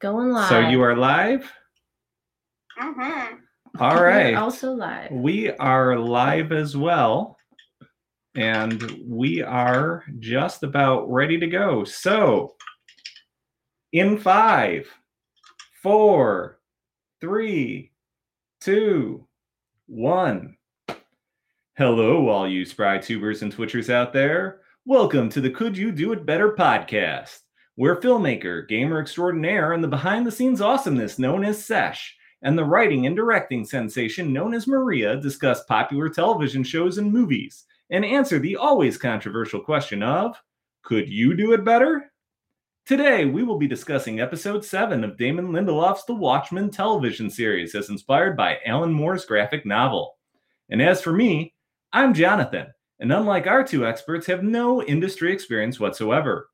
Going live. So you are live? Mm-hmm. All We're also live. We are live as well. And we are just about ready to go. So, in five, four, three, two, one. Hello, all you spry tubers and twitchers out there. Welcome to the Could You Do It Better podcast, where filmmaker, gamer extraordinaire, and the behind the scenes awesomeness known as Sesh and the writing and directing sensation known as Maria discuss popular television shows and movies and answer the always controversial question of could you do it better? Today, we will be discussing episode 7 of Damon Lindelof's The Watchmen television series as inspired by Alan Moore's graphic novel. And as for me, I'm Jonathan, and unlike our two experts, have no industry experience whatsoever.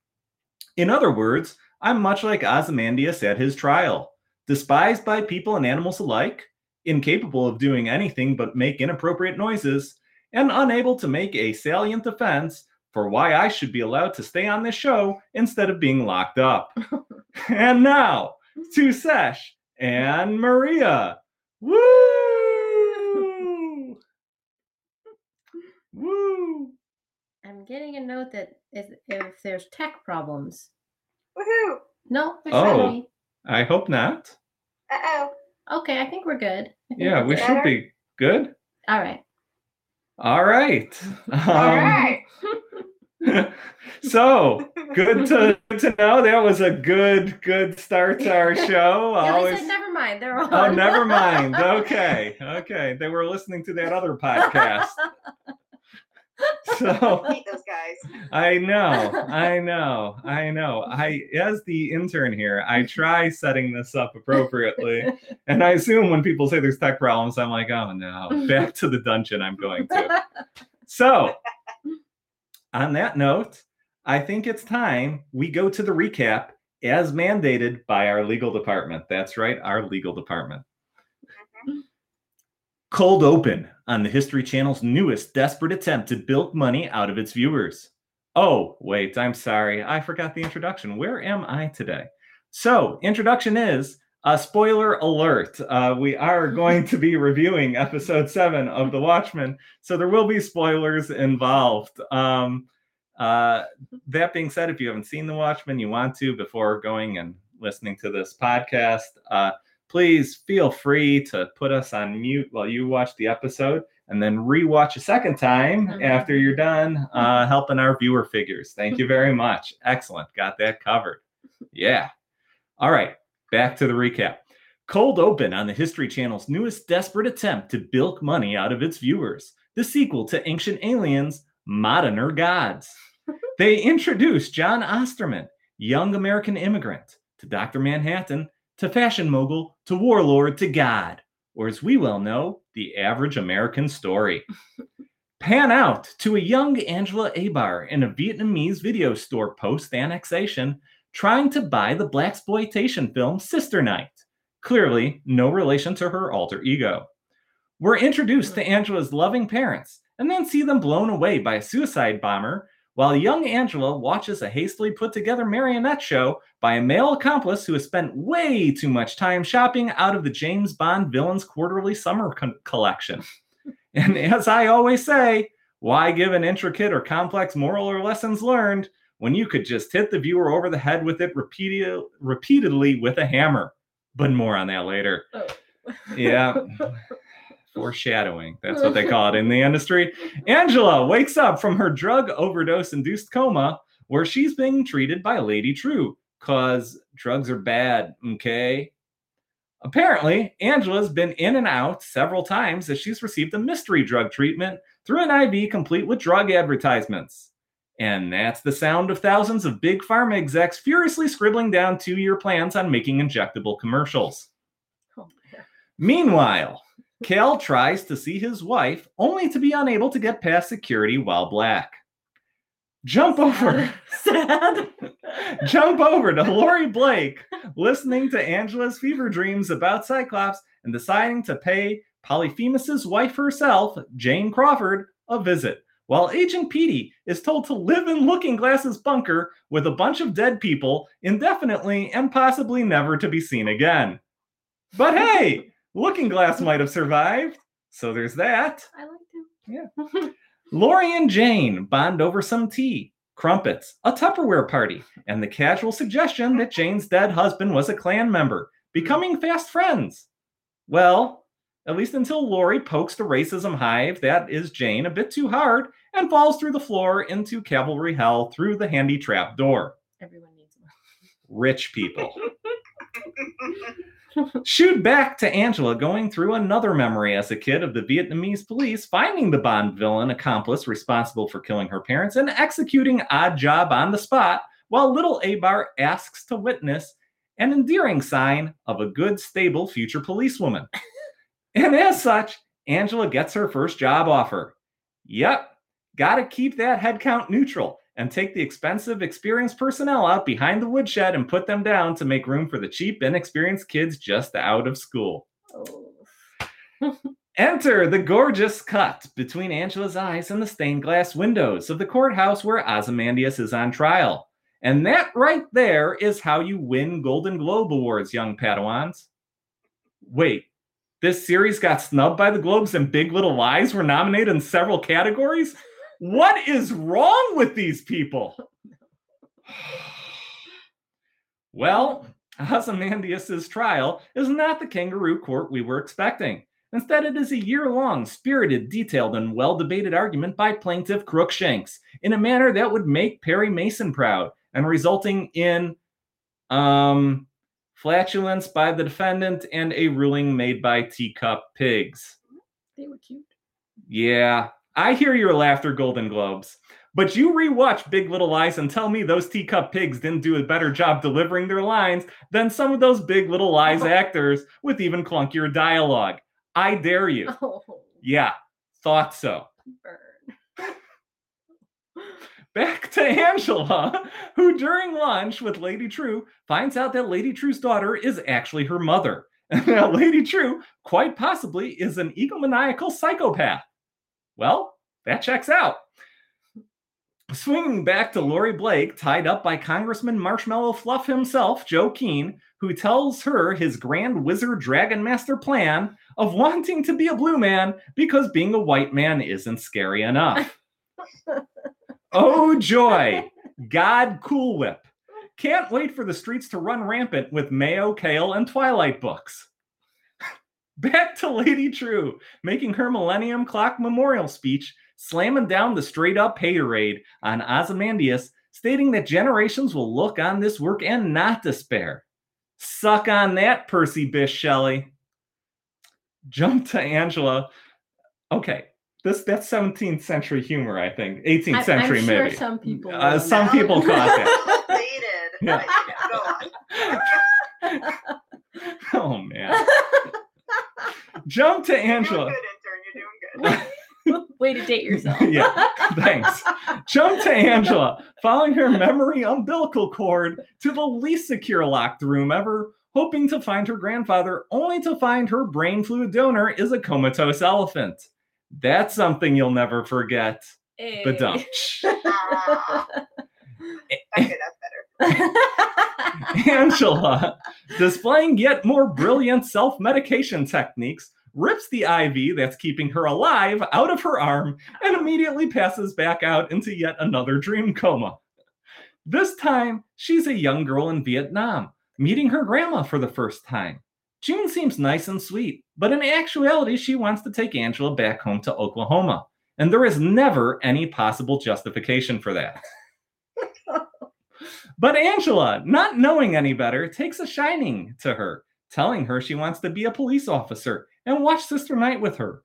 In other words, I'm much like Ozymandias at his trial despised by people and animals alike, incapable of doing anything but make inappropriate noises, and unable to make a salient defense for why I should be allowed to stay on this show instead of being locked up. and now, to Sesh and Maria. Woo! Woo! I'm getting a note that if, if there's tech problems. Woohoo! No, there's Oh. not any. I hope not. Uh oh. Okay, I think we're good. Think Yeah, we're we good. should be good. All right. All right. Um, All right. so good to to know that was a good good start to our show. Yeah, Always. said never mind. They're on. Oh, never mind. Okay, okay. They were listening to that other podcast. So I hate those guys. I know, I know, I know. I, as the intern here, I try setting this up appropriately, and I assume when people say there's tech problems, I'm like, oh no, back to the dungeon. I'm going to. So, on that note, I think it's time we go to the recap as mandated by our legal department. That's right, our legal department. Cold open on the History Channel's newest desperate attempt to bilk money out of its viewers. Oh, wait, I'm sorry. I forgot the introduction. Where am I today? So, introduction is a spoiler alert. Uh, we are going to be reviewing episode seven of The Watchmen, so there will be spoilers involved. Um, uh, that being said, if you haven't seen The Watchmen, you want to before going and listening to this podcast, uh, please feel free to put us on mute while you watch the episode and then rewatch a second time Mhm. after you're done uh, helping our viewer figures. Thank you very much. Excellent. Got that covered. Yeah. All right. Back to the recap. Cold Open on the History Channel's newest desperate attempt to bilk money out of its viewers, the sequel to Ancient Aliens, Moderner Gods. They introduce Jon Osterman, young American immigrant, to Dr. Manhattan, to fashion mogul, to warlord, to God, or as we well know, the average American story. Pan out to a young Angela Abar in a Vietnamese video store post annexation trying to buy the black exploitation film Sister Night. Clearly, no relation to her alter ego. We're introduced to Angela's loving parents and then see them blown away by a suicide bomber while young Angela watches a hastily put together marionette show by a male accomplice who has spent way too much time shopping out of the James Bond Villains Quarterly Summer co- Collection. And as I always say, why give an intricate or complex moral or lessons learned when you could just hit the viewer over the head with it repeated, repeatedly with a hammer? But more on that later. Oh. Yeah. Foreshadowing. That's what they call it in the industry. Angela wakes up from her drug overdose induced coma where she's being treated by Lady Trieu because drugs are bad, okay? Apparently, Angela's been in and out several times as she's received a mystery drug treatment through an IV complete with drug advertisements. And that's the sound of thousands of big pharma execs furiously scribbling down two year plans on making injectable commercials. Oh. Meanwhile, Cal tries to see his wife only to be unable to get past security while black. Jump over. Sad. Jump over to Laurie Blake, listening to Angela's fever dreams about Cyclops and deciding to pay Polyphemus's wife herself, Jane Crawford, a visit while Agent Petey is told to live in Looking Glass's bunker with a bunch of dead people indefinitely and possibly never to be seen again. But hey, Looking Glass might have survived, so there's that. I liked him. Yeah. Laurie and Jane bond over some tea, crumpets, a Tupperware party, and the casual suggestion that Jane's dead husband was a Klan member, becoming fast friends. Well, at least until Laurie pokes the racism hive that is Jane a bit too hard and falls through the floor into Kavalry hell through the handy trap door. Everyone needs one. Rich people. Shoot back to Angela going through another memory as a kid of the Vietnamese police finding the Bond villain accomplice responsible for killing her parents and executing Oddjob on the spot while little Abar asks to witness an endearing sign of a good, stable future policewoman. and as such, Angela gets her first job offer. Yep, gotta keep that headcount neutral and take the expensive, experienced personnel out behind the woodshed and put them down to make room for the cheap, inexperienced kids just out of school. Oh. Enter the gorgeous cut between Angela's eyes and the stained glass windows of the courthouse where Ozymandias is on trial. And that right there is how you win Golden Globe Awards, young Padawans. Wait, this series got snubbed by the Globes and Big Little Lies were nominated in several categories? What is wrong with these people? well, Ozymandias' trial is not the kangaroo court we were expecting. Instead, it is a year long, spirited, detailed, and well debated argument by plaintiff Crookshanks in a manner that would make Perry Mason proud and resulting in um, flatulence by the defendant and a ruling made by Teacup Pigs. They were cute. Yeah, I hear your laughter, Golden Globes. But you rewatch Big Little Lies and tell me those teacup pigs didn't do a better job delivering their lines than some of those Big Little Lies oh. actors with even clunkier dialogue. I dare you. Oh, Yeah, thought so. Back to Angela, who during lunch with Lady Trieu finds out that Lady Trieu's daughter is actually her mother. And that Lady Trieu, quite possibly, is an egomaniacal psychopath. Well, that checks out. Swinging back to Laurie Blake, tied up by Congressman Marshmallow Fluff himself, Joe Keene, who tells her his grand wizard dragon master plan of wanting to be a blue man because being a white man isn't scary enough. oh, joy! God Cool Whip. Can't wait for the streets to run rampant with Mayo, Kale, and Twilight books. Back to Lady Trieu, making her Millennium Clock memorial speech, slamming down the straight up haterade on Ozymandias, stating that generations will look on this work and not despair. Suck on that, Percy Bysshe Shelley. Jump to Angela. Okay, this that's 17th century humor, I think. 18th I- century, I'm sure maybe. some people. Uh, some people caught it. Dated. Yeah. Oh man. Jump to You're Angela. doing good, intern. You're doing good. Way to date yourself. Yeah, thanks. Jump to Angela, following her memory umbilical cord to the least secure locked room ever, hoping to find her grandfather, only to find her brain fluid donor is a comatose elephant. That's something you'll never forget. Hey. But don't. Ah, okay, that's better. Angela, displaying yet more brilliant self medication techniques, rips the IV that's keeping her alive out of her arm and immediately passes back out into yet another dream coma. This time, she's a young girl in Vietnam, meeting her grandma for the first time. June seems nice and sweet, but in actuality, she wants to take Angela back home to Oklahoma. And there is never any possible justification for that. But Angela, not knowing any better, takes a shining to her, telling her she wants to be a police officer and watch Sister Night with her.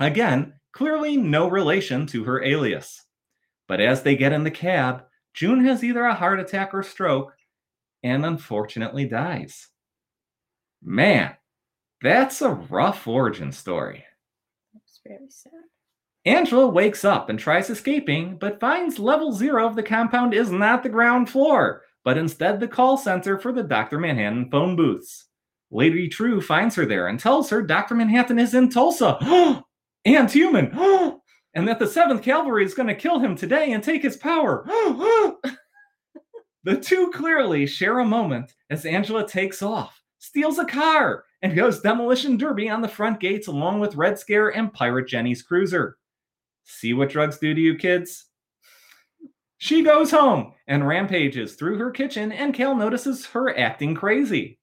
Again, clearly no relation to her alias. But as they get in the cab, June has either a heart attack or stroke and unfortunately dies. Man, that's a rough origin story. It's very sad. Angela wakes up and tries escaping, but finds level zero of the compound is not the ground floor, but instead the call center for the Dr. Manhattan phone booths. Lady Trieu finds her there and tells her Dr. Manhattan is in Tulsa and human. and that the 7th Kavalry is going to kill him today and take his power. the two clearly share a moment as Angela takes off, steals a car, and goes demolition derby on the front gates along with Red Scare and Pirate Jenny's cruiser. See what drugs do to you, kids? She goes home and rampages through her kitchen, and Cal notices her acting crazy.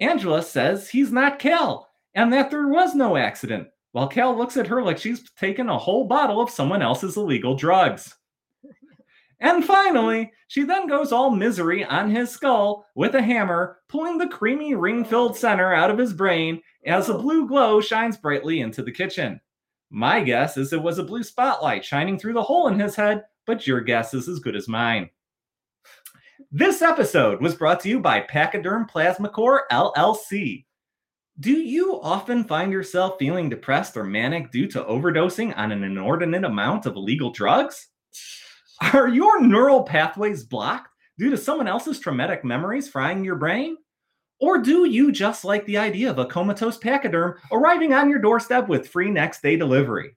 Angela says he's not Cal and that there was no accident, while Cal looks at her like she's taken a whole bottle of someone else's illegal drugs. And finally, she then goes all misery on his skull with a hammer, pulling the creamy ring filled center out of his brain as a oh. blue glow shines brightly into the kitchen. My guess is it was a blue spotlight shining through the hole in his head, but your guess is as good as mine. This episode was brought to you by Pachyderm Plasma Core LLC. Do you often find yourself feeling depressed or manic due to overdosing on an inordinate amount of illegal drugs? Are your neural pathways blocked due to someone else's traumatic memories frying your brain? Or do you just like the idea of a comatose pachyderm arriving on your doorstep with free next day delivery?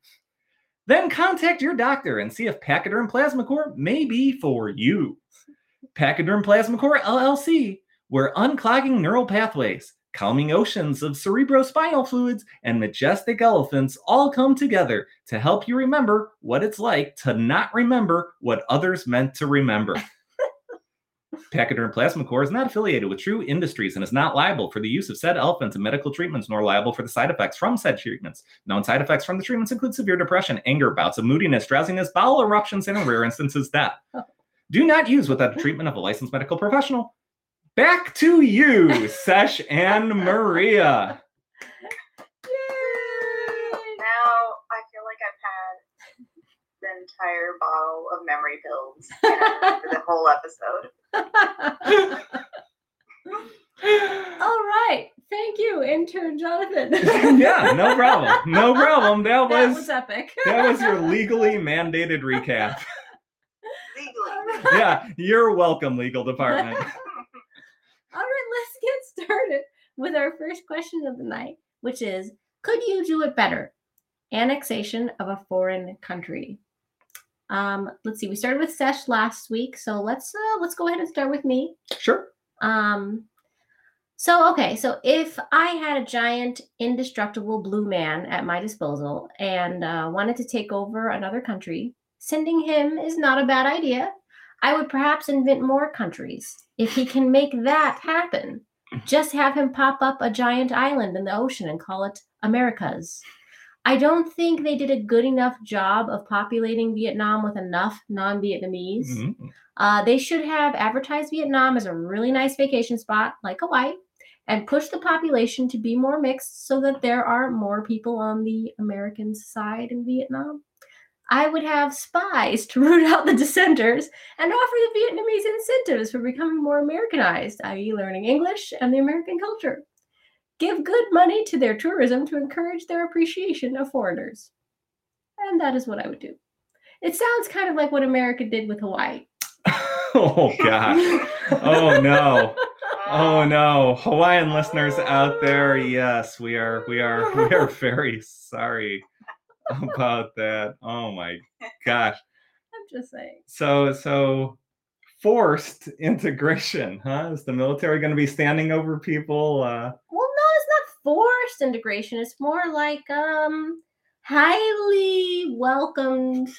Then contact your doctor and see if Pachyderm Plasma Core may be for you. Pachyderm Plasma Core LLC, where unclogging neural pathways, calming oceans of cerebrospinal fluids, and majestic elephants all come together to help you remember what it's like to not remember what others meant to remember. Pachyderm Plasma Core is not affiliated with Trieu Industries and is not liable for the use of said elephants in medical treatments nor liable for the side effects from said treatments. Known side effects from the treatments include severe depression, anger, bouts of moodiness, drowsiness, bowel eruptions, and in rare instances, death. Do not use without the treatment of a licensed medical professional. Back to you, Sesh and Maria. Now I feel like I've had the entire bottle of memory pills and I remember the whole episode. All right. Thank you, intern Jonathan. yeah, no problem. No problem. That That was was epic. that was your legally mandated recap. Legally. Yeah, you're welcome, legal department. All right, let's get started with our first question of the night, which is Could you do it better? Annexation of a foreign country. Um, let's see, we started with Sesh last week, so let's uh, let's go ahead and start with me. Sure. Um, so okay, so if I had a giant indestructible blue man at my disposal and uh, wanted to take over another country, sending him is not a bad idea. I would perhaps invent more countries if he can make that happen. Just have him pop up a giant island in the ocean and call it Americas. I don't think they did a good enough job of populating Vietnam with enough non Vietnamese. Mhm. Uh, they should have advertised Vietnam as a really nice vacation spot like Hawaii and push the population to be more mixed so that there are more people on the American side in Vietnam. I would have spies to root out the dissenters and offer the Vietnamese incentives for becoming more Americanized, i.e., learning English and the American culture. Give good money to their tourism to encourage their appreciation of foreigners. And that is what I would do. It sounds kind of like what America did with Hawaii. Oh god. Oh no. Oh no. Hawaiian listeners out there, yes, we are we are we are very sorry about that. Oh my gosh. I'm just saying. So so forced integration, huh? Is the military going to be standing over people? Uh, Well, no, it's not forced integration. It's more like um highly welcomed.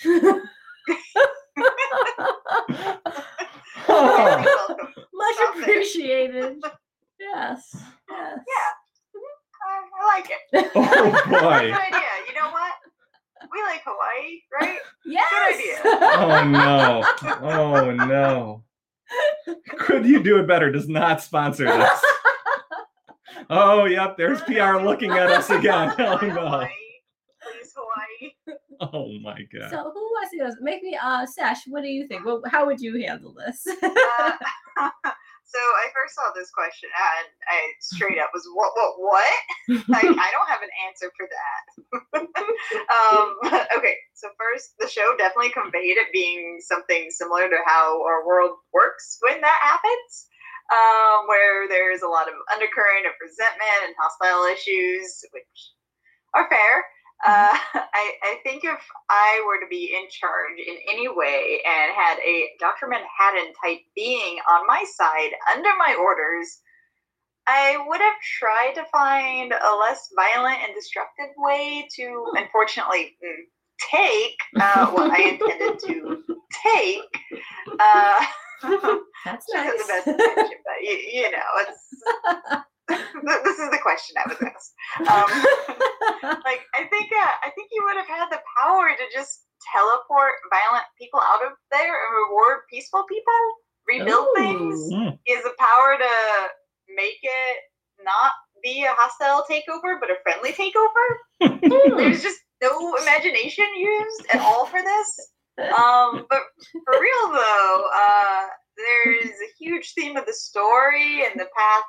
oh, Much Stop appreciated. Yes. Yes. Yeah. I, I like it. oh Good boy. idea. You know what? We like Hawaii, right? Yes. idea. Oh no. Oh no. Could you do it better? Does not sponsor this. Oh, yep. There's PR looking at us again. Oh Hi, no. Please, Hawaii. Oh my god. So who was to go? Make me uh Sesh, what do you think? Well, how would you handle this? Uh, so I first saw this question and I straight up was what what what? like I don't have an answer for that. um, okay, so first the show definitely conveyed it being something similar to how our world works when that happens. Um, where there's a lot of undercurrent of resentment and hostile issues, which are fair. Uh, I, I think if I were to be in charge in any way and had a Dr. Manhattan type being on my side under my orders, I would have tried to find a less violent and destructive way to, unfortunately, mm, take uh, what I intended to take. Uh, That's She has the best nice. intention, but you, you know, it's this is the question I was asked. Um, like I think uh, I think you would have had the power to just teleport violent people out of there and reward peaceful people, rebuild things. Ooh. He has the power to make it not be a hostile takeover, but a friendly takeover. There's just no imagination used at all for this. Um, but for real though, uh, there's a huge theme of the story and the path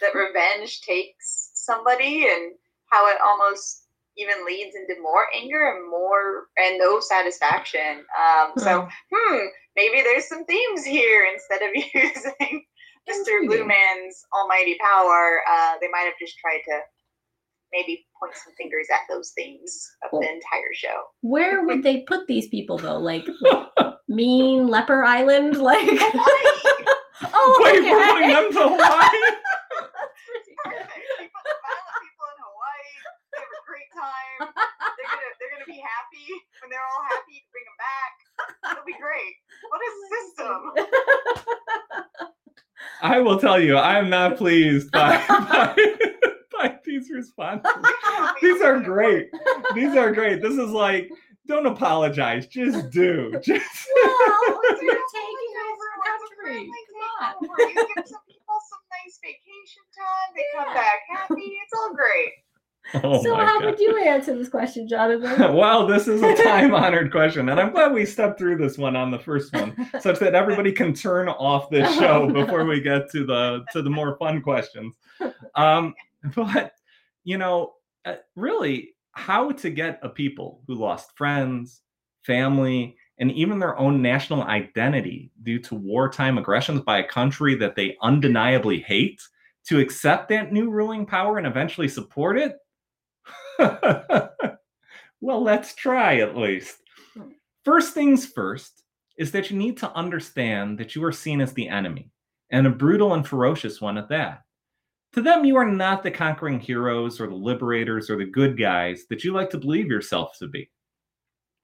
that revenge takes somebody and how it almost even leads into more anger and more and no satisfaction. Um, so, hmm, maybe there's some themes here instead of using Mr. Blue Man's almighty power. Uh, they might have just tried to maybe point some fingers at those themes of the entire show. Where would they put these people though? Like mean leper island? Like oh, Wait, okay. we're putting them to Hawaii? Perfect. Put violent people in Hawaii. They have great time. They're gonna they're gonna be happy when they're all happy to bring them back. It'll be great. What a system. I will tell you, I am not pleased by, by, by these responses. These are great. These are great. This is like, don't apologize. Just do. Just Well, you're taking over a one. It's country. friendly Come on. You give some people some nice vacation time. They come back happy. It's all great. oh so how God. would you answer this question, Jonathan? well, this is a time honored question, and I'm glad we stepped through this one on the first one, such that everybody can turn off this show before we get to the to the more fun questions. Um, but you know, uh, really, how to get a people who lost friends, family, and even their own national identity due to wartime aggressions by a country that they undeniably hate to accept that new ruling power and eventually support it? well, let's try at least. First things first is that you need to understand that you are seen as the enemy, and a brutal and ferocious one at that. To them, you are not the conquering heroes or the liberators or the good guys that you like to believe yourself to be.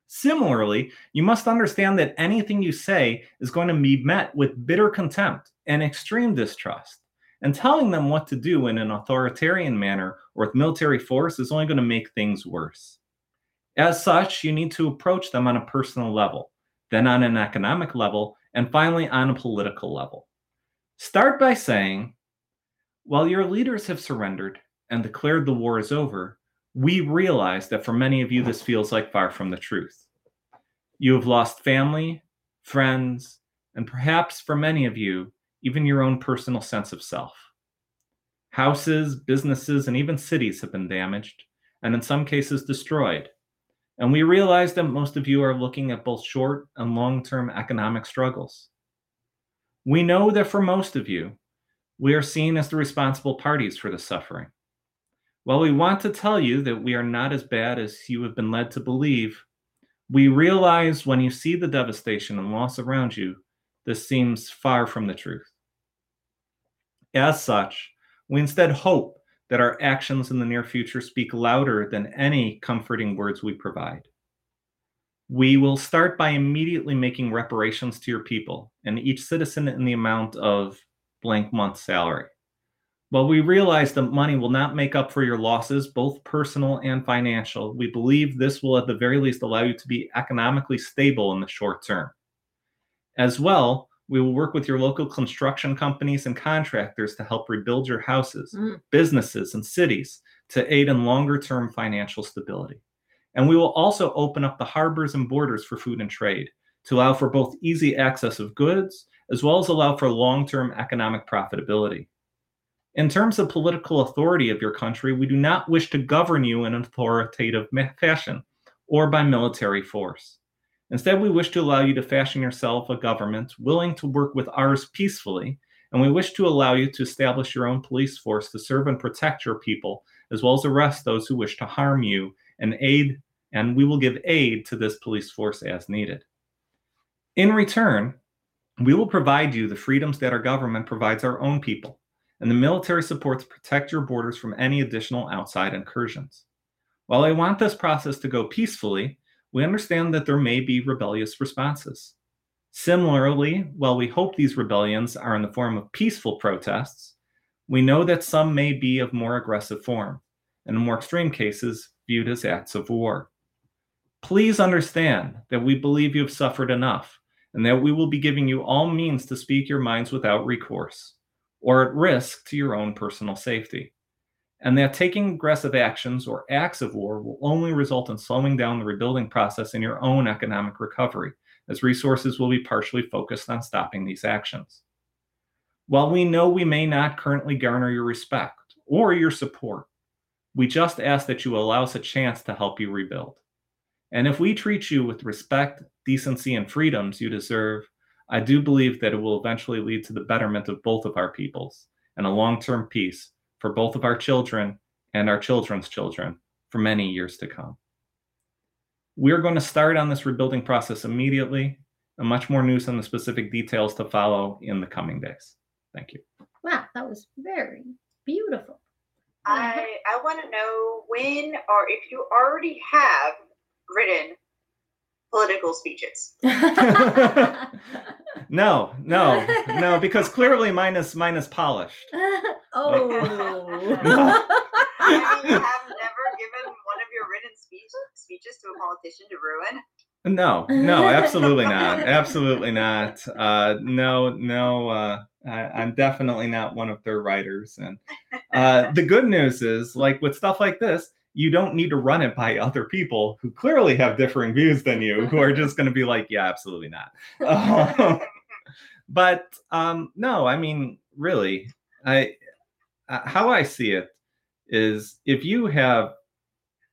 Similarly, you must understand that anything you say is going to be met with bitter contempt and extreme distrust. And telling them what to do in an authoritarian manner or with military force is only going to make things worse. As such, you need to approach them on a personal level, then on an economic level, and finally on a political level. Start by saying, While your leaders have surrendered and declared the war is over, we realize that for many of you this feels like far from the truth. You have lost family, friends, and perhaps for many of you, even your own personal sense of self. Houses, businesses, and even cities have been damaged, and in some cases destroyed. And we realize that most of you are looking at both short and long term economic struggles. We know that for most of you, we are seen as the responsible parties for the suffering. While we want to tell you that we are not as bad as you have been led to believe, we realize when you see the devastation and loss around you, this seems far from the truth. As such, we instead hope that our actions in the near future speak louder than any comforting words we provide. We will start by immediately making reparations to your people and each citizen in the amount of blank month salary. While we realize that money will not make up for your losses, both personal and financial, we believe this will at the very least allow you to be economically stable in the short term. As well, we will work with your local construction companies and contractors to help rebuild your houses, Mm. businesses, and cities to aid in longer term financial stability. And we will also open up the harbors and borders for food and trade to allow for both easy access of goods as well as allow for long term economic profitability. In terms of political authority of your country, we do not wish to govern you in an authoritative fashion or by military force. Instead, we wish to allow you to fashion yourself a government willing to work with ours peacefully, and we wish to allow you to establish your own police force to serve and protect your people, as well as arrest those who wish to harm you and aid and we will give aid to this police force as needed. In return, we will provide you the freedoms that our government provides our own people and the military support to protect your borders from any additional outside incursions. While I want this process to go peacefully, we understand that there may be rebellious responses. Similarly, while we hope these rebellions are in the form of peaceful protests, we know that some may be of more aggressive form, and in more extreme cases, viewed as acts of war. Please understand that we believe you have suffered enough, and that we will be giving you all means to speak your minds without recourse, or at risk to your own personal safety and that taking aggressive actions or acts of war will only result in slowing down the rebuilding process in your own economic recovery, as resources will be partially focused on stopping these actions. While we know we may not currently garner your respect or your support, we just ask that you allow us a chance to help you rebuild. And if we treat you with respect, decency, and freedoms you deserve, I do believe that it will eventually lead to the betterment of both of our peoples and a long term peace for both of our children and our children's children for many years to come. We're going to start on this rebuilding process immediately, and much more news on the specific details to follow in the coming days. Thank you. Wow, that was very beautiful. I I want to know when or if you already have written political speeches. no, no, no, because clearly mine is mine is polished. oh. I mean, you have never given one of your written speech, speeches to a politician to ruin. No, no, absolutely not. Absolutely not. Uh, no, no. Uh, I, I'm definitely not one of their writers. And uh, the good news is, like with stuff like this, you don't need to run it by other people who clearly have differing views than you, who are just going to be like, yeah, absolutely not. Um, but um, no, I mean, really, I uh, how I see it is if you have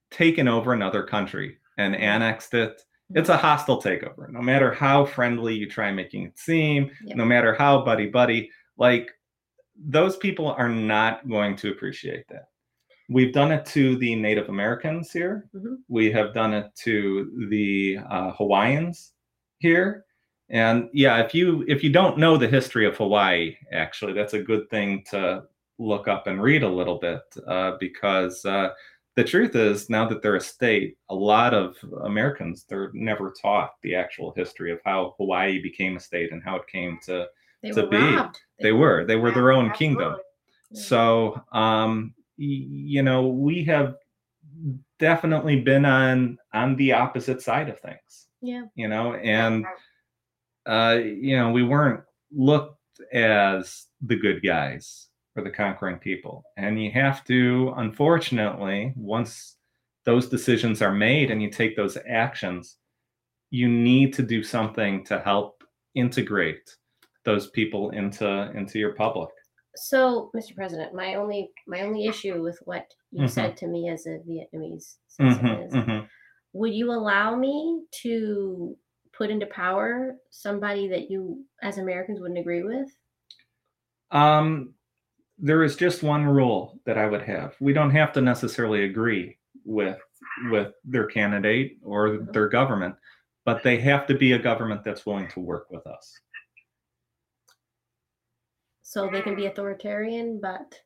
taken over another country and annexed it, it's a hostile takeover. No matter how friendly you try making it seem, no matter how buddy buddy, like those people are not going to appreciate that. We've done it to the Native Americans here. Mhm. We have done it to the uh, Hawaiians here. And yeah, if you if you don't know the history of Hawaii, actually, that's a good thing to look up and read a little bit uh, because uh, the truth is now that they're a state, a lot of Americans they're never taught the actual history of how Hawaii became a state and how it came to. They to be. robbed. They were they were their own Absolutely. kingdom. So, um, you know, we have definitely been on on the opposite side of things. Yeah. You know, and uh, you know, we weren't looked as the good guys or the conquering people. And you have to, unfortunately, once those decisions are made and you take those actions, you need to do something to help integrate those people into into your public. So, Mr. President, my only my only issue with what you Mhm. said to me as a Vietnamese citizen Mhm, is, mhm. would you allow me to put into power somebody that you, as Americans, wouldn't agree with? Um, there is just one rule that I would have. We don't have to necessarily agree with with their candidate or their government, but they have to be a government that's willing to work with us. So they can be authoritarian, but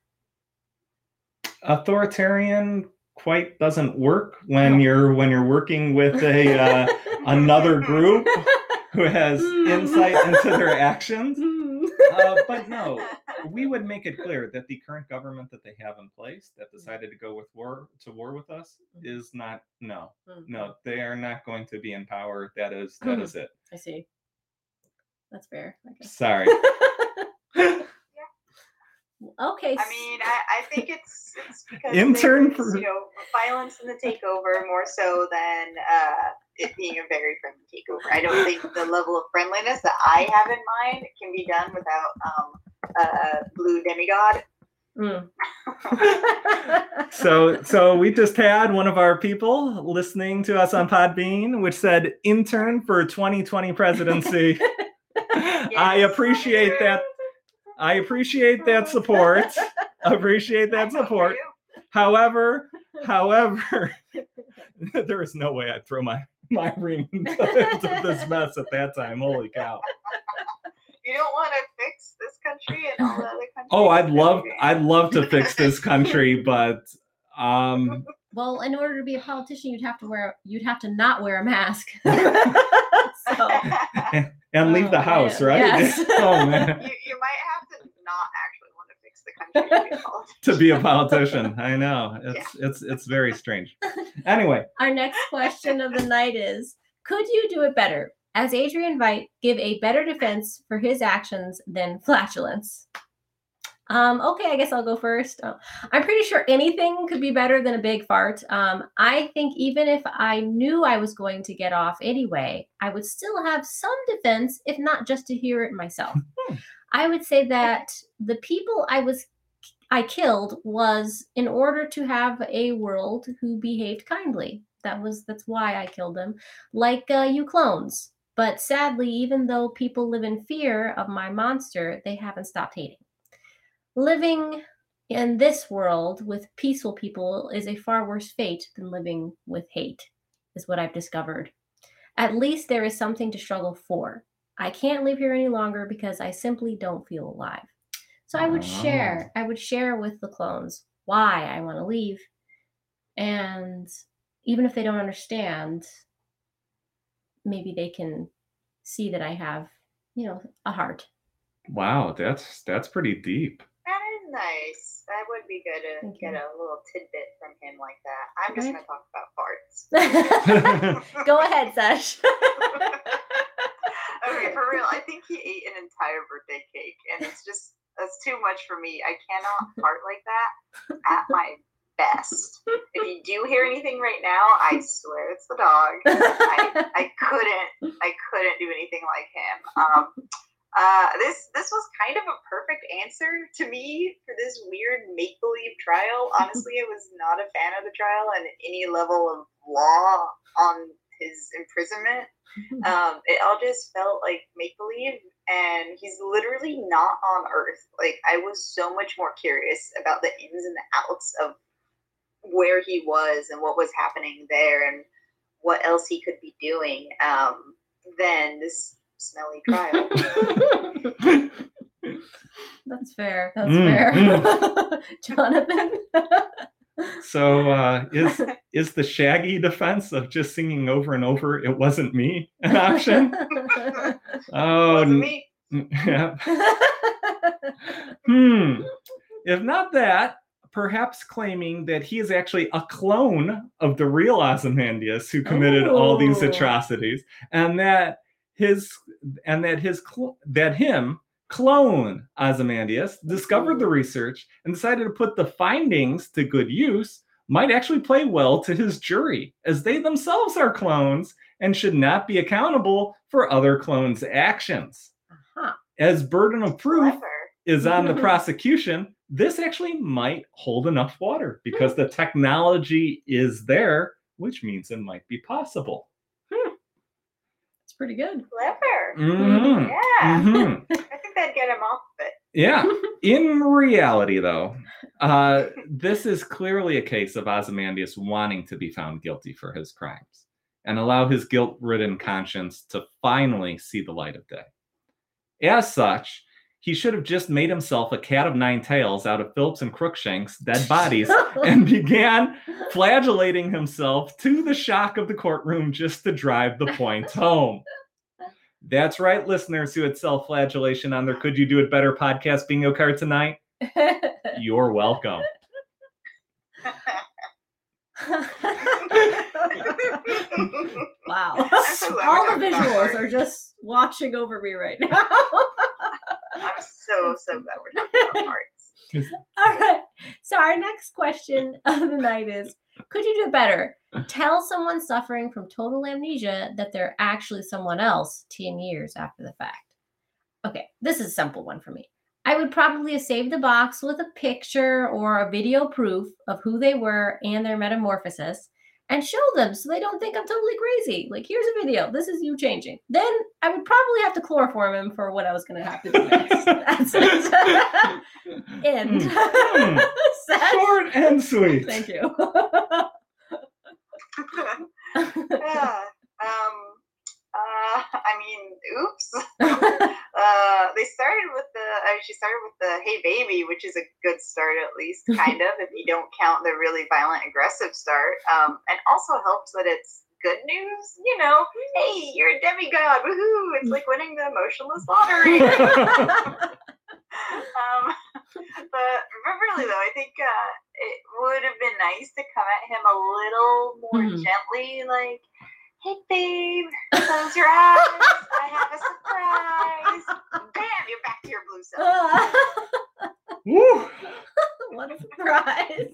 Authoritarian quite doesn't work when you're when you're working with a uh, another group who has mm-hmm. insight into their actions. Mm-hmm. Uh, but no, we would make it clear that the current government that they have in place that mm-hmm. decided to go with war to war with us is not no. No they are not going to be in power. That is that hmm. is it. I see. That's fair. I guess. sorry okay. I mean, I, I think it's it's because Intern for- you know violence in the takeover more so than uh, it being a very friendly takeover. I don't think the level of friendliness that I have in mind can be done without um, a blue demigod. Mm. so so we just had one of our people listening to us on podbean which said intern for 2020 presidency i Yes. appreciate that i appreciate that support appreciate that support. However, however, there is no way I'd throw my my ring into this mess at that time. Holy cow! You don't want to fix this country and all the other countries. Oh, I'd love I'd love to fix this country, but um, Well, in order to be a politician, you'd have to wear you'd have to not wear a mask. so, and leave Oh, the house, man. right? Yes. oh man, you, you might have to not actually want to fix the country to be a politician. to be a politician, I know it's it's it's very strange. Anyway, our next question of the night is: Could you do it better? As Adrian Veidt give a better defense for his actions than flatulence. Um, okay, I guess I'll go first. Uh, I'm pretty sure anything could be better than a big fart. Um, I think even if I knew I was going to get off anyway, I would still have some defense, if not just to hear it myself. I would say that the people I was I killed was in order to have a world who behaved kindly. That was that's why I killed them, like uh, you clones. But sadly, even though people live in fear of my monster, they haven't stopped hating. Living in this world with peaceful people is a far worse fate than living with hate, is what I've discovered. At least there is something to struggle for. I can't live here any longer because I simply don't feel alive. So I would ah. share, I would share with the clones why I want to leave. And even if they don't understand, maybe they can see that I have, you know, a heart. wow, that's that's pretty deep. That is nice. That would be good to Thank get you. a little tidbit from him like that. I'm just Right. going to talk about farts. Go ahead, Sesh. okay, for real, I think he ate an entire birthday cake, and it's just that's too much for me. I cannot fart like that at my best. If you do hear anything right now, I swear it's the dog. I, I couldn't I couldn't do anything like him. Um, uh, this this was kind of a perfect answer to me for this weird make believe trial. Honestly, I was not a fan of the trial and any level of law on his imprisonment. Um, it all just felt like make believe, and he's literally not on Earth. Like I was so much more curious about the ins and the outs of where he was and what was happening there and what else he could be doing um, than this smelly trial. That's fair. That's Mm, fair. Jonathan. So uh, is is the Shaggy defense of just singing over and over "It wasn't me" an option? Oh, Wasn't me. yeah. Hmm. If not that, perhaps claiming that he is actually a clone of the real Ozymandias who committed all these atrocities, and that his and that his cl- that him clone Ozymandias discovered the research and decided to put the findings to good use might actually play well to his jury as they themselves are clones and should not be accountable for other clones actions Huh. as burden of proof Clever. is on the prosecution, this actually might hold enough water because the technology is there, which means it might be possible. It's pretty good. Clever. Mhm, Yeah. mhm. That'd get him off of it. Yeah. In reality, though, uh, this is clearly a case of Ozymandias wanting to be found guilty for his crimes and allow his guilt ridden conscience to finally see the light of day. As such, he should have just made himself a cat of nine tails out of Phillips and Crookshank's dead bodies and began flagellating himself to the shock of the courtroom just to drive the point home. That's right, listeners who had self flagellation on their Could You Do It Better podcast bingo card tonight. You're welcome. wow. I'm so glad All the visuals are just watching over me right now. I'm so so glad we're talking about parts. All right. So our next question of the night is could you do better? Uh. Tell someone suffering from total amnesia that they're actually someone else 10 years after the fact. Okay, this is a simple one for me. I would probably have saved the box with a picture or a video proof of who they were and their metamorphosis and show them so they don't think I'm totally crazy. Like, here's a video. This is you changing. Then I would probably have to chloroform him for what I was going to have to do next. That's it. End. Hmm. Hmm. Sesh? Short and sweet. Thank you. Yeah, um, uh, I mean, oops. Uh, they started with the. Uh, she started with the "Hey baby," which is a good start, at least, kind of, if you don't count the really violent, aggressive start. Um, and also helps that it's good news. You know, hey, you're a demigod, woohoo! It's like winning the emotionless lottery. um, but but really though, I think uh, it would have been nice to come at him a little more Mhm. gently, like, "Hey, babe, close your eyes. I have a surprise." Bam! You're back to your blue self. Woo! what a surprise.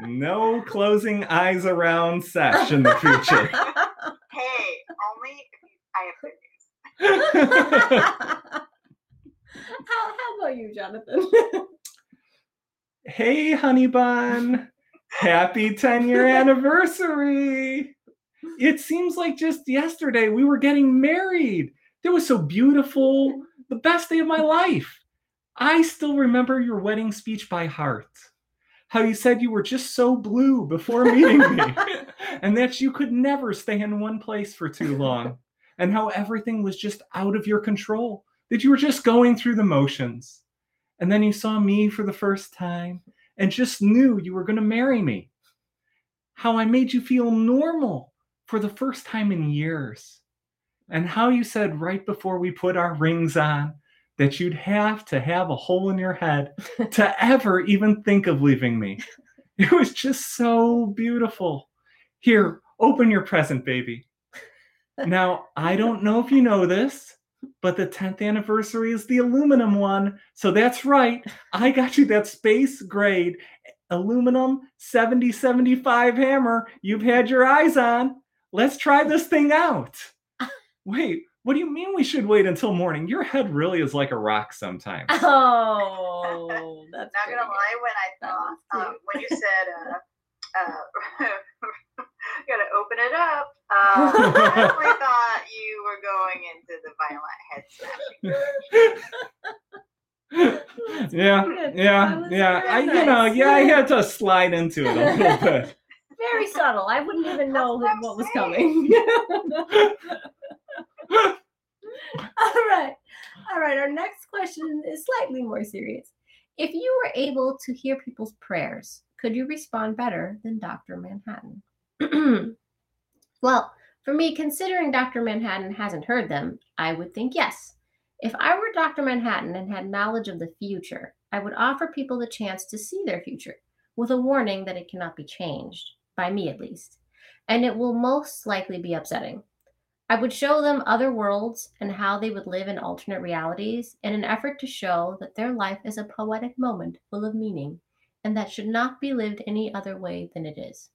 No closing eyes around sesh in the future. hey, only if you, I have good news. how, how about you, Jonathan? hey, honey bun. Happy 10 year anniversary. It seems like just yesterday we were getting married. It was so beautiful. The best day of my life. I still remember your wedding speech by heart. How you said you were just so blue before meeting me, and that you could never stay in one place for too long, and how everything was just out of your control, that you were just going through the motions. And then you saw me for the first time and just knew you were going to marry me. How I made you feel normal for the first time in years. And how you said right before we put our rings on that you'd have to have a hole in your head to ever even think of leaving me. It was just so beautiful. Here, open your present, baby. Now, I don't know if you know this, but the 10th anniversary is the aluminum one. So that's right. I got you that space grade aluminum 7075 hammer you've had your eyes on. Let's try this thing out. Wait, what do you mean we should wait until morning? Your head really is like a rock sometimes. oh, that's Not gonna lie, when I thought um, when you said uh, uh, gotta open it up, uh, I definitely thought you were going into the violent head smashing. yeah, yeah, yeah. very I, you know, yeah, I had to slide into it a little bit. Very subtle. I wouldn't even know what what was coming. All right. All right. Our next question is slightly more serious. If you were able to hear people's prayers, could you respond better than Dr. Manhattan? well, for me, considering Dr. Manhattan hasn't heard them, I would think yes. If I were Dr. Manhattan and had knowledge of the future, I would offer people the chance to see their future with a warning that it cannot be changed, by me at least, and it will most likely be upsetting. I would show them other worlds and how they would live in alternate realities in an effort to show that their life is a poetic moment full of meaning and that should not be lived any other way than it is.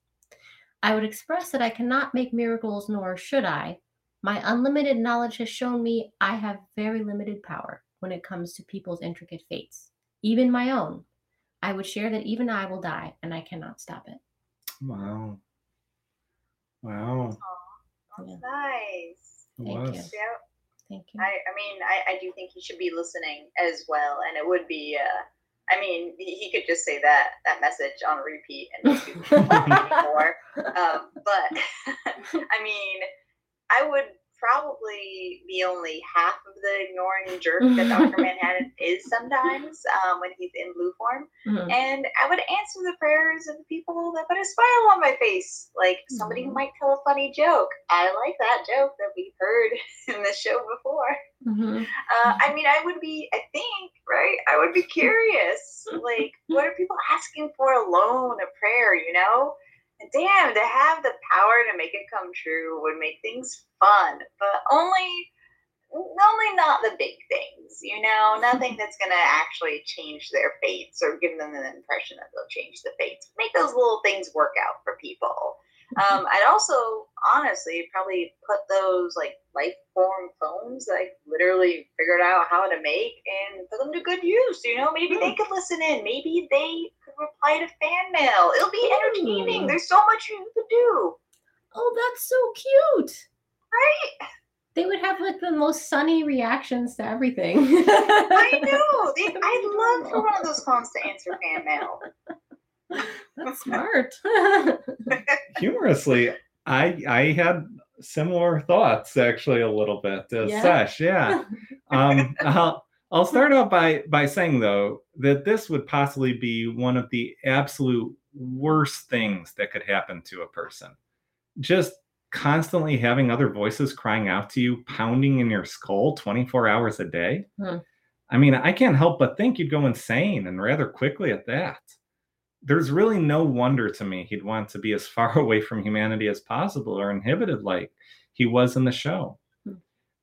I would express that I cannot make miracles, nor should I. My unlimited knowledge has shown me I have very limited power when it comes to people's intricate fates, even my own. I would share that even I will die and I cannot stop it. Wow. Wow. That's Yeah. nice. Thank you. Yeah, Thank you. I, I mean, I, I do think he should be listening as well, and it would be. Uh, I mean, he he could just say that that message on repeat and just be anymore. Um, but I mean, I would probably be only half of the ignoring jerk that Dr. Manhattan is sometimes um, when he's in blue form. Mhm. And I would answer the prayers of the people that put a smile on my face, like somebody who Mhm. might tell a funny joke. I like that joke that we've heard in the show before. Mhm. Uh, I mean, I would be, I think, right? I would be curious. Like, what are people asking for alone? A prayer, you know? And damn, to have the power to make it come true would make things fun, but only, only not the big things, you know? Nothing that's gonna actually change their fates or give them the impression that they'll change the fates. Make those little things work out for people. Um, I'd also honestly probably put those like life form phones that I literally figured out how to make and put them to good use. You know, maybe they could listen in. Maybe they could reply to fan mail. It'll be entertaining. There's so much you could do. Oh, that's so cute. Right? They would have like the most sunny reactions to everything. I know. They, I'd love for one of those phones to answer fan mail. That's smart. Humorously, I I had similar thoughts actually a little bit. Uh, Yeah? Sesh, yeah. um, I'll, I'll start out by by saying though that this would possibly be one of the absolute worst things that could happen to a person. Just constantly having other voices crying out to you, pounding in your skull 24 hours a day. Hmm. I mean, I can't help but think you'd go insane and rather quickly at that. There's really no wonder to me he'd want to be as far away from humanity as possible or inhibited like he was in the show. Hmm.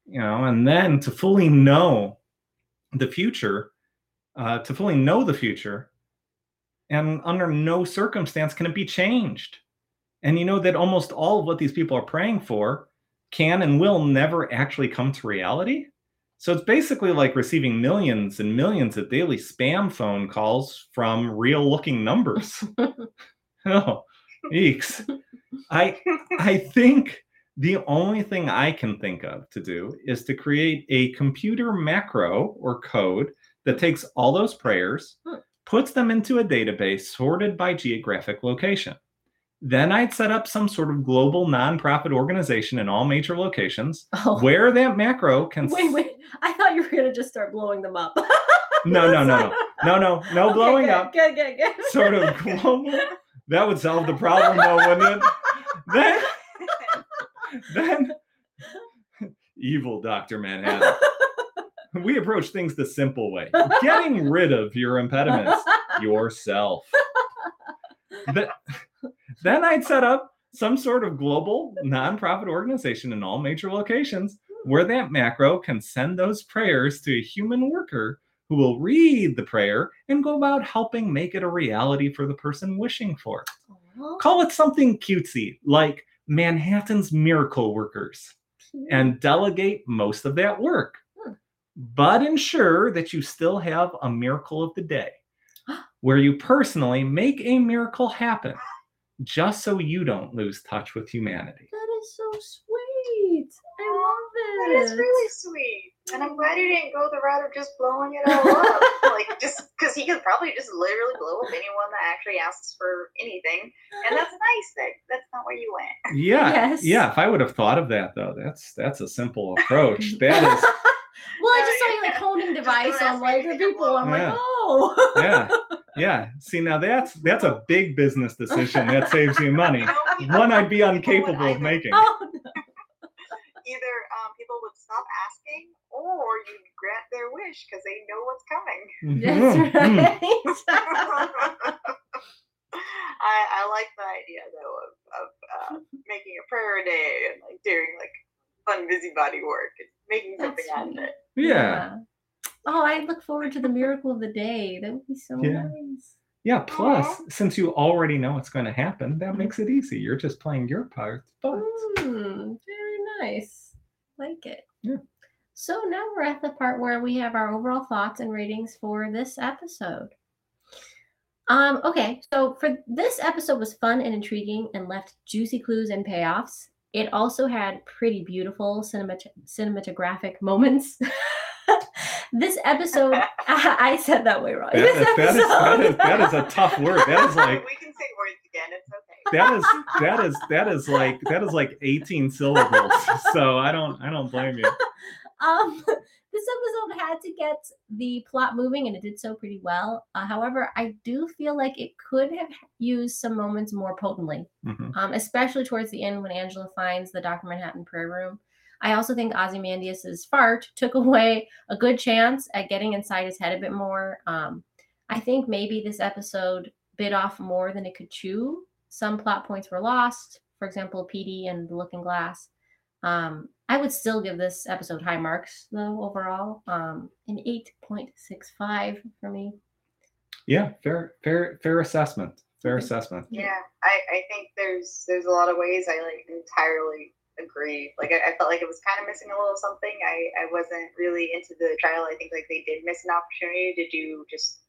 You know, and then to fully know the future, uh, to fully know the future, and under no circumstance can it be changed. And you know that almost all of what these people are praying for can and will never actually come to reality. So it's basically like receiving millions and millions of daily spam phone calls from real looking numbers. oh, eeks. I I think the only thing I can think of to do is to create a computer macro or code that takes all those prayers, Hmm. puts them into a database sorted by geographic location. Then I'd set up some sort of global nonprofit organization in all major locations Oh, where that macro can wait, wait. I thought you were gonna just start blowing them up. No, no, no, no. No, no, no Okay, blowing good, up. Good, good, good. Sort of global. That would solve the problem though, wouldn't it? Then then evil Dr. Manhattan. We approach things the simple way. Getting rid of your impediments yourself. Then I'd set up some sort of global nonprofit organization in all major locations where that macro can send those prayers to a human worker who will read the prayer and go about helping make it a reality for the person wishing for it. Call it something cutesy, like Manhattan's miracle workers, and delegate most of that work. Hmm. But ensure that you still have a miracle of the day where you personally make a miracle happen just so you don't lose touch with humanity. that is so sweet. I love it. That is really sweet. And I'm glad you didn't go the route of just blowing it all up. like, just because he could probably just literally blow up anyone that actually asks for anything. And that's nice that that's not where you went. Yeah. Yes. Yeah, if I would have thought of that though, that's that's a simple approach. That is well, I just saw you like honing device on ask like the people. I'm Yeah. like, oh. yeah. Yeah. See now that's that's a big business decision that saves you money. You know, One I'd be incapable of making. Oh, no. Either um, people would stop asking, or you'd grant their wish because they know what's coming. That's right. I, I like the idea though of, of uh, making a prayer a day and like doing like fun busybody work and making something That's out of it. Yeah. Oh, I look forward to the miracle of the day. That would be so Yeah. nice. Yeah, plus Aw. since you already know what's going to happen, that makes it easy. You're just playing your part. But Mm, very nice. Like it. Yeah. So now we're at the part where we have our overall thoughts and ratings for this episode. Um, okay, so for this episode was fun and intriguing and left juicy clues and payoffs. It also had pretty beautiful cinemat- cinematographic moments. this episode, I, I said that way wrong. that, This that, that, is, that, is, episode- that is a tough word. That is like we can say words again. It's okay. that is that is that is like that is like 18 syllables. So I don't I don't blame you. Um this episode had to get the plot moving and it did so pretty well. Uh, however i do feel like it could have used some moments more potently Mhm. um, especially towards the end when angela finds the dr manhattan prayer room. I also think ozymandias's fart took away a good chance at getting inside his head a bit more. Um, i think maybe this episode bit off more than it could chew. Some plot points were lost for example Petey and the looking glass um, I would still give this episode high marks though overall. Um, an eight point six five for me. Yeah, fair fair fair assessment. Fair assessment. Yeah, I, I think there's there's a lot of ways I like entirely agree. Like I, I felt like it was kind of missing a little something. I, I wasn't really into the trial. I think like they did miss an opportunity to do just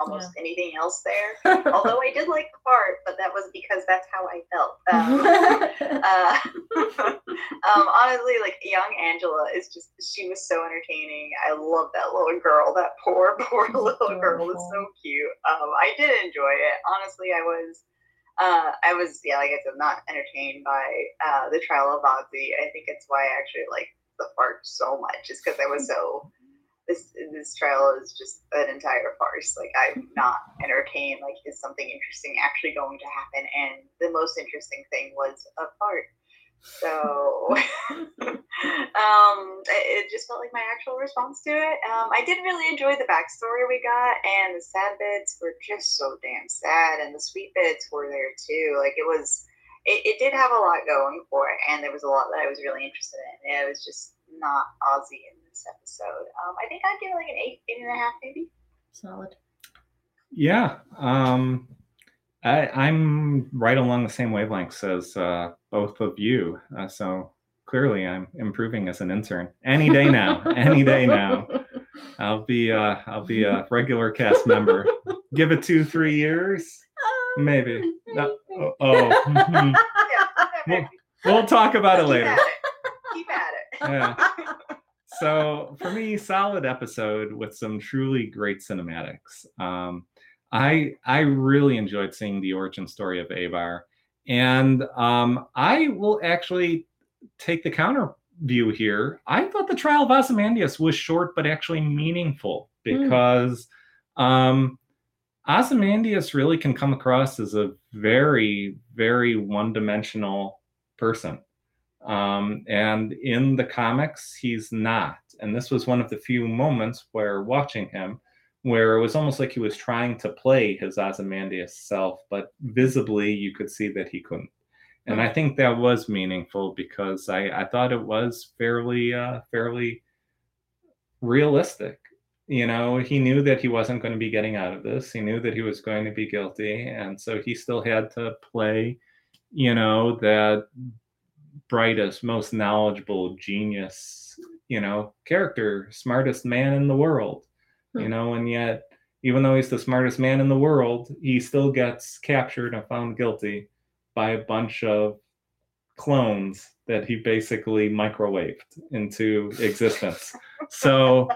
almost anything else there. Although I did like the part, but that was because that's how I felt. Um, uh, um, honestly, like young Angela is just she was so entertaining. I love that little girl. That poor, poor little girl is so cute. Um, I did enjoy it. Honestly, I was uh, I was yeah, like I said, not entertained by uh, the trial of Ozzy. I think it's why I actually like the fart so much, is because I was so this this trial is just an entire farce. Like I'm not entertained. Like is something interesting actually going to happen? And the most interesting thing was a fart. So um, it just felt like my actual response to it. Um, I did really enjoy the backstory we got, and the sad bits were just so damn sad, and the sweet bits were there too. Like it was, it, it did have a lot going for it, and there was a lot that I was really interested in. It was just not in this episode. Um, I think I'd give it like an eight, eight and a half, maybe. Solid. Yeah. Um, I, I'm right along the same wavelengths as uh, both of you. Uh, so clearly, I'm improving as an intern. Any day now. any day now. I'll be uh, I'll be a regular cast member. Give it two, three years, maybe. No, oh, oh. Yeah, We'll, we'll talk about it Keep later. at it. Keep at it. Yeah. So for me solid episode with some truly great cinematics. Um i i really enjoyed seeing the origin story of abar and um i will actually take the counter view here. I thought the trial of ozymandias was short but actually meaningful because um ozymandias really can come across as a very very one-dimensional person um, and in the comics, he's not. And this was one of the few moments where watching him, where it was almost like he was trying to play his Ozymandias self, but visibly you could see that he couldn't. And I think that was meaningful because I, I thought it was fairly uh, fairly realistic. You know, he knew that he wasn't going to be getting out of this. He knew that he was going to be guilty, and so he still had to play, you know, that brightest, most knowledgeable, genius, you know, character, smartest man in the world, you Hmm. know, and yet, even though he's the smartest man in the world, he still gets captured and found guilty by a bunch of clones that he basically microwaved into existence. so,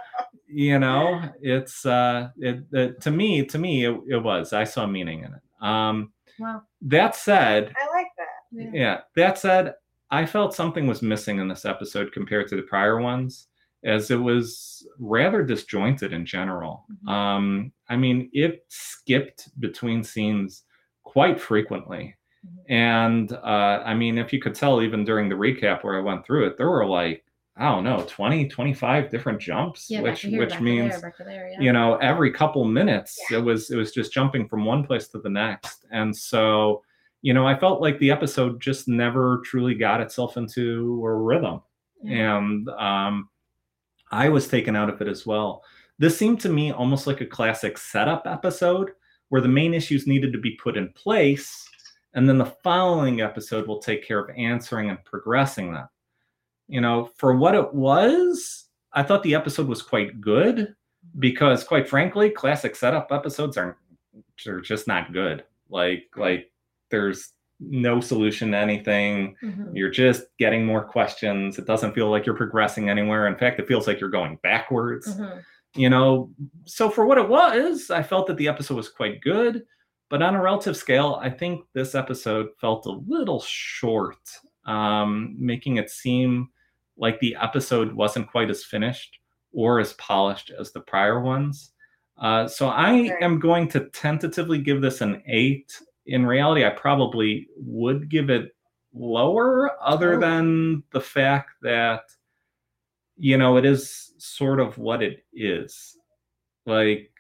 you know, it's uh, it, it to me, to me, it, it was. I saw meaning in it. Um, Wow. that said, I like that. Yeah. yeah. That said, I felt something was missing in this episode compared to the prior ones, as it was rather disjointed in general. Mhm. Um, I mean, it skipped between scenes quite frequently. Mhm. And uh, I mean, if you could tell, even during the recap where I went through it, there were like, I don't know, 20, 25 different jumps, Yeah, which here, which means there, there, yeah. you know every couple minutes Yeah. it was it was just jumping from one place to the next and so you know i felt like the episode just never truly got itself into a rhythm. Yeah. and um i was taken out of it as well. This seemed to me almost like a classic setup episode where the main issues needed to be put in place and then the following episode will take care of answering and progressing them. You know for what it was i thought the episode was quite good because quite frankly classic setup episodes are are just not good. Like like there's no solution to anything. Mhm. you're just getting more questions. It doesn't feel like you're progressing anywhere. In fact it feels like you're going backwards. Mhm. you know so for what it was i felt that the episode was quite good but on a relative scale i think this episode felt a little short um, making it seem like the episode wasn't quite as finished or as polished as the prior ones. Uh, so i am going to tentatively give this an eight in reality i probably would give it lower other Oh. than the fact that you know it is sort of what it is like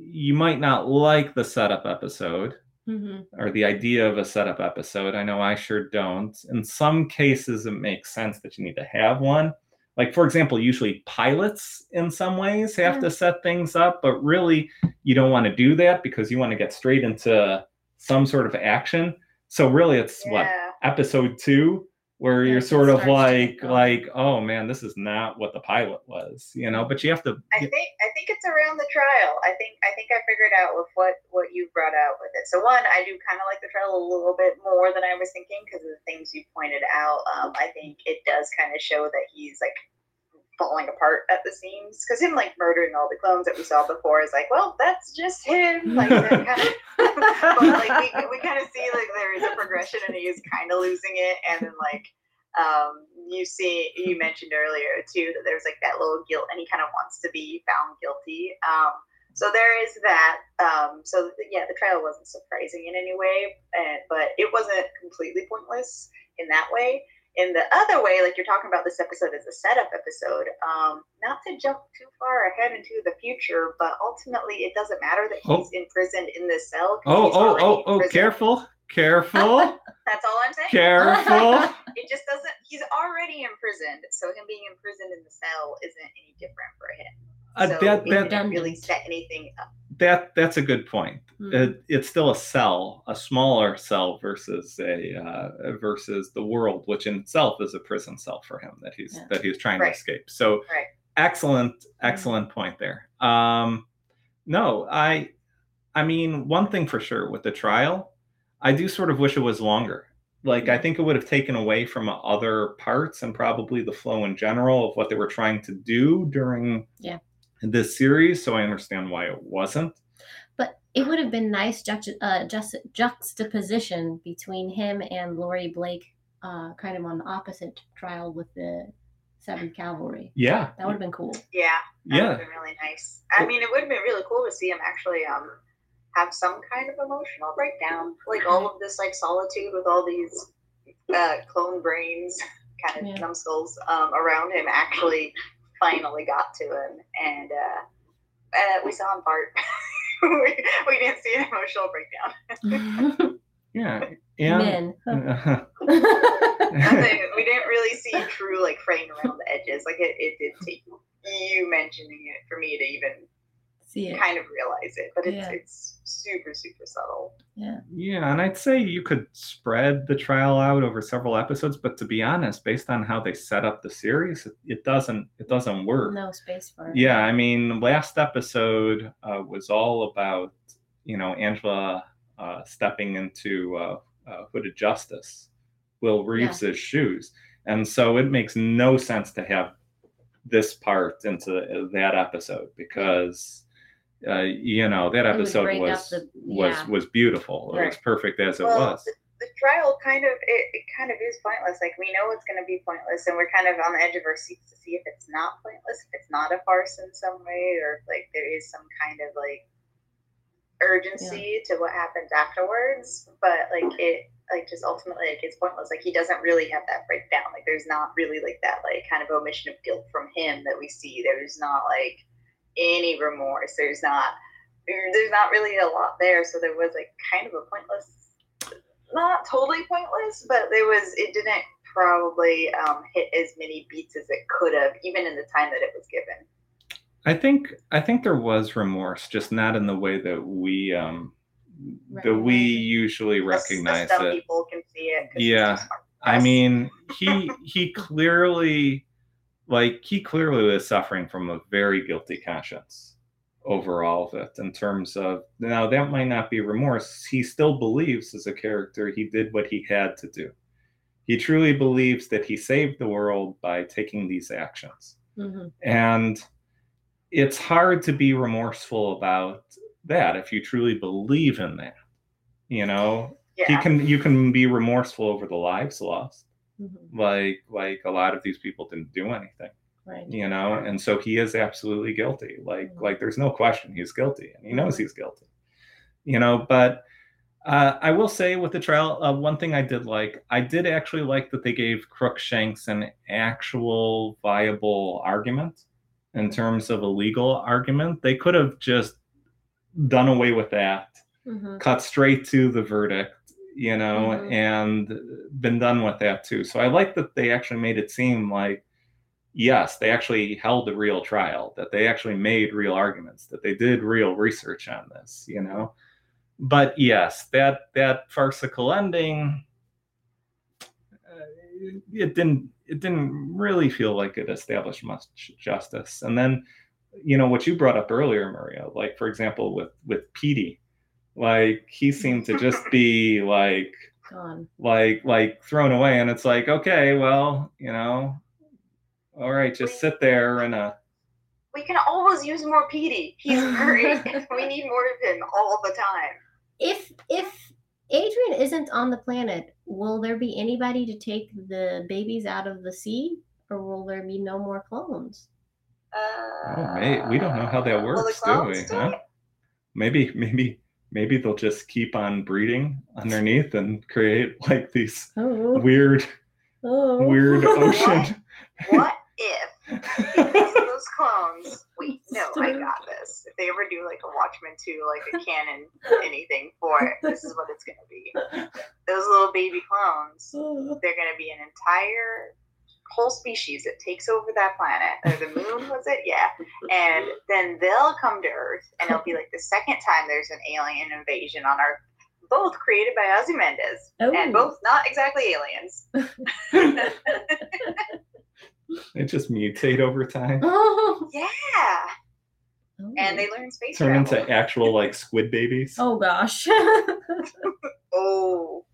you might not like the setup episode Mhm. or the idea of a setup episode i know i sure don't in some cases it makes sense that you need to have one like for example usually pilots in some ways have Yeah. to set things up but really you don't want to do that because you want to get straight into some sort of action so really it's what episode two where Yeah, you're sort of like like oh man this is not what the pilot was you know but you have to I think I think it's around the trial. I think I think I figured out with what what you brought out with it. So one, I do kind of like the trial a little bit more than I was thinking because of the things you pointed out. Um, I think it does kind of show that he's like falling apart at the seams because him like murdering all the clones that we saw before is like, well, that's just him. Like kind of, but like we, we kind of see like there is a progression and he is kind of losing it, and then like um you see you mentioned earlier too that there's like that little guilt and he kind of wants to be found guilty. Um, so there is that. Um, so yeah, the trial wasn't surprising in any way, and, but it wasn't completely pointless in that way in the other way, like you're talking about this episode as a setup episode, um, not to jump too far ahead into the future, but ultimately it doesn't matter that he's Oh. imprisoned in this cell. Oh, oh, oh, oh, careful, careful, That's all I'm saying. careful. It just doesn't. He's already imprisoned, so him being imprisoned in the cell isn't any different for him. Uh, so that, it that, didn't really set anything up. That, that's a good point. Hmm. It, it's still a cell, a smaller cell versus a uh, versus the world, which in itself is a prison cell for him that he's Yeah. that he's trying Right. to escape. So, Right. excellent, excellent point there. Um, no, I, I mean, one thing for sure with the trial, I do sort of wish it was longer. Like, I think it would have taken away from other parts and probably the flow in general of what they were trying to do during Yeah. This series. So I understand why it wasn't. But it would have been nice juxta- uh, just juxtaposition between him and Laurie Blake, uh, kind of on the opposite trial with the Seventh Kavalry. Yeah. That would have been cool. Yeah, that would Yeah. have been really nice. I mean, it would have been really cool to see him actually um have some kind of emotional breakdown, like all of this like solitude with all these uh, clone brains, kind of Yeah. numbskulls um, around him. Actually, finally got to him, and uh, uh, we saw him part. we, we didn't see an emotional breakdown. Yeah. And Men. Nothing. we didn't really see true like fraying around the edges. Like it, it did take you mentioning it for me to even See it. kind of realize it, but it's Yeah. it's super super subtle. yeah, Yeah, and I'd say you could spread the trial out over several episodes, but to be honest, based on how they set up the series, it, it doesn't it doesn't work. No space for it. Yeah, I mean, last episode uh, was all about you know Angela uh, stepping into uh, uh, Hooded Justice, Will Reeves's shoes, and so it makes no sense to have this part into that episode because uh, you know that episode was the- was yeah. was beautiful. It was perfect as it was. The, the trial kind of it, it kind of is pointless. Like we know it's going to be pointless, and we're kind of on the edge of our seats to see if it's not pointless, if it's not a farce in some way, or if like there is some kind of like urgency to what happens afterwards. But like it, like just ultimately, like it's pointless. Like he doesn't really have that breakdown. Like there's not really like that like kind of omission of guilt from him that we see. There's not like any remorse. There's not. There's not really a lot there, so there was like kind of a pointless not totally pointless, but there was it didn't probably um, hit as many beats as it could have, even in the time that it was given. I think I think there was remorse, just not in the way that we um that we usually Us- us recognize it. people can see it. Yeah. too smart for I mean, he he clearly like he clearly was suffering from a very guilty conscience over all of it in terms of now that might not be remorse. He still believes as a character he did what he had to do. He truly believes that he saved the world by taking these actions. Mhm. And it's hard to be remorseful about that if you truly believe in that. You know, yeah, he can you can be remorseful over the lives lost Mhm. like like a lot of these people didn't do anything Right. you know and so he is absolutely guilty like Mhm. like there's no question he's guilty and he knows he's guilty you know but uh, I will say with the trial, uh, one thing I did like, I did actually like that they gave Crookshanks an actual viable argument in terms of a legal argument. They could have just done away with that Mhm. cut straight to the verdict, you know, Mhm. and been done with that too. So I like that they actually made it seem like, yes, they actually held a real trial, that they actually made real arguments, that they did real research on this, you know. But yes, that that farcical ending, uh, it didn't it didn't really feel like it established much justice. And then, you know, what you brought up earlier, Maria, like for example with with Petey, like he seemed to just be like Gone. like like thrown away and it's like okay well you know All right, just sit there and uh. We can always use more Petey. He's great. we need more of him all the time. If if Adrian isn't on the planet, will there be anybody to take the babies out of the sea, or will there be no more clones? Uh, Oh, mate, we don't know how that works, do we? Huh? Maybe, maybe, maybe they'll just keep on breeding underneath and create like these Oh, weird, oh. weird ocean. What if those clones? Wait, no, I got this. If they ever do like a Watchmen 2, like a canon anything for it, this is what it's gonna be. Those little baby clones, they're gonna be an entire whole species that takes over that planet. Or the moon was it? Yeah. And then they'll come to Earth and it'll be like the second time there's an alien invasion on Earth. Both created by Ozymandias. And Oh. both not exactly aliens. They just mutate over time, Oh. Yeah. Oh. And they learn space turn travel. into actual like squid babies. Oh gosh. Oh,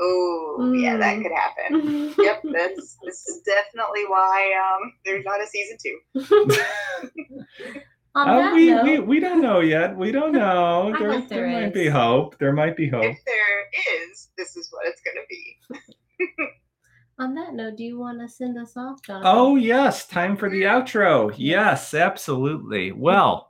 oh, yeah, that Mm. could happen. Yep, that's this is definitely why um there's not a season two. Uh, we, note, we we don't know yet. We don't know. There, there there might be hope. There might be hope. If there is, this is what it's gonna be. on that note, do you want to send us off, Jonathan? Oh, yes. Time for the outro. Yes, absolutely. Well,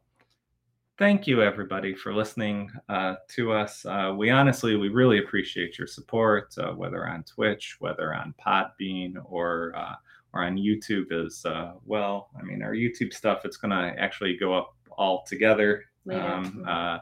thank you, everybody, for listening uh, to us. Uh, we honestly, we really appreciate your support, uh, whether on Twitch, whether on Podbean, or uh, or on YouTube as uh, well. I mean, our YouTube stuff, it's going to actually go up all together um, uh,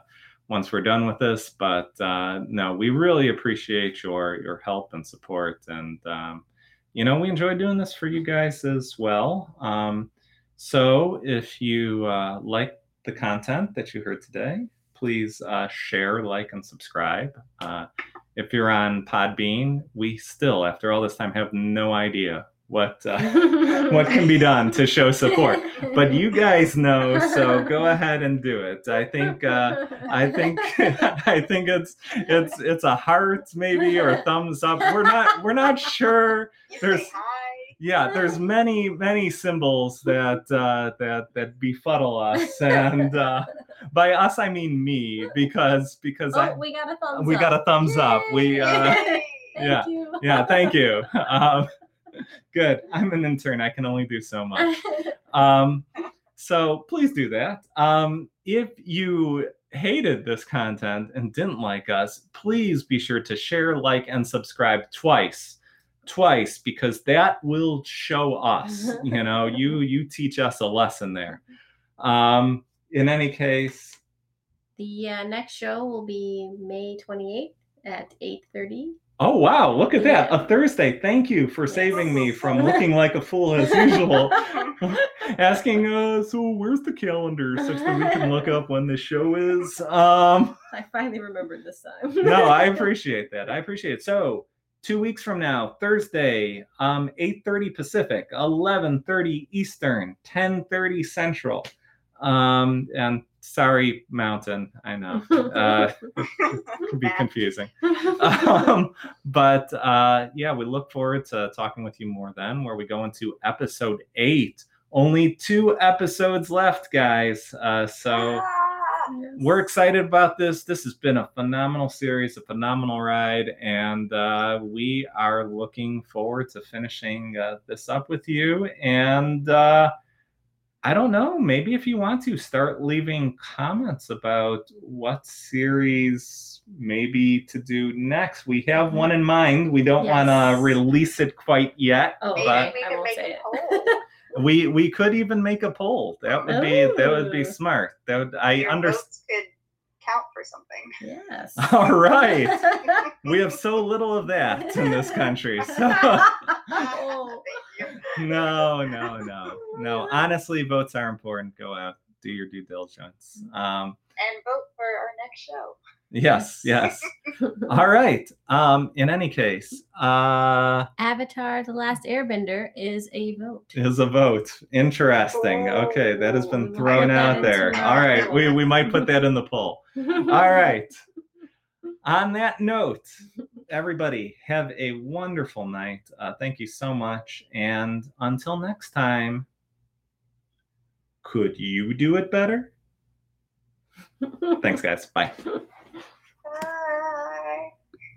once we're done with this. But uh, no, we really appreciate your your help and support, and um, you know we enjoy doing this for you guys as well. Um, so if you uh, like the content that you heard today, please uh, share, like, and subscribe. Uh, if you're on Podbean, we still, after all this time, have no idea what uh, what can be done to show support but you guys know so go ahead and do it i think uh i think i think it's it's it's a heart maybe or a thumbs up we're not we're not sure There's-. Yeah there's many many symbols that uh that that befuddle us and uh by us i mean me because because Oh, i we got a thumbs up we up. got a thumbs up we uh Thank yeah. you. yeah thank you um good i'm an intern i can only do so much um, so please do that. Um, if you hated this content and didn't like us, please be sure to share, like, and subscribe twice. Twice, because that will show us. You know, you you teach us a lesson there. Um, in any case, the uh, next show will be May 28th at 8:30. oh wow, look at that. Yeah. A Thursday. Thank you for Yes. saving me from looking like a fool as usual. asking uh so where's the calendar such that we can look up when the show is um I finally remembered this time. no i appreciate that i appreciate it so two weeks from now thursday um 8.30 pacific 11.30 eastern 10.30 central. Um and sorry mountain i know. Uh it can be confusing. Um, but uh, yeah, we look forward to talking with you more then, where we go into episode eight. Only two episodes left, guys. Uh, so we're excited about this. This has been a phenomenal series, a phenomenal ride, and uh, we are looking forward to finishing uh, this up with you. And uh, I don't know, maybe if you want to start leaving comments about what series maybe to do next. We have one in mind. We don't want to release it quite yet, Oh, Maybe but we I won't make say a it. poll. We we could even make a poll. That would be that would be smart. That would I Your understand. could count for something. yes. All right. We have so little of that in this country. So Oh. Thank you. no, no, no, no. Honestly, votes are important. Go out, do your due diligence. Um, And vote for our next show. Yes, yes. All right. Um, in any case, uh, Avatar: The Last Airbender is a vote. is a vote. Interesting. Okay, that has been thrown out there. All right, we we might put that in the poll. All right. On that note, everybody, have a wonderful night. Uh, thank you so much. And until next time, could you do it better? Thanks, guys. Bye.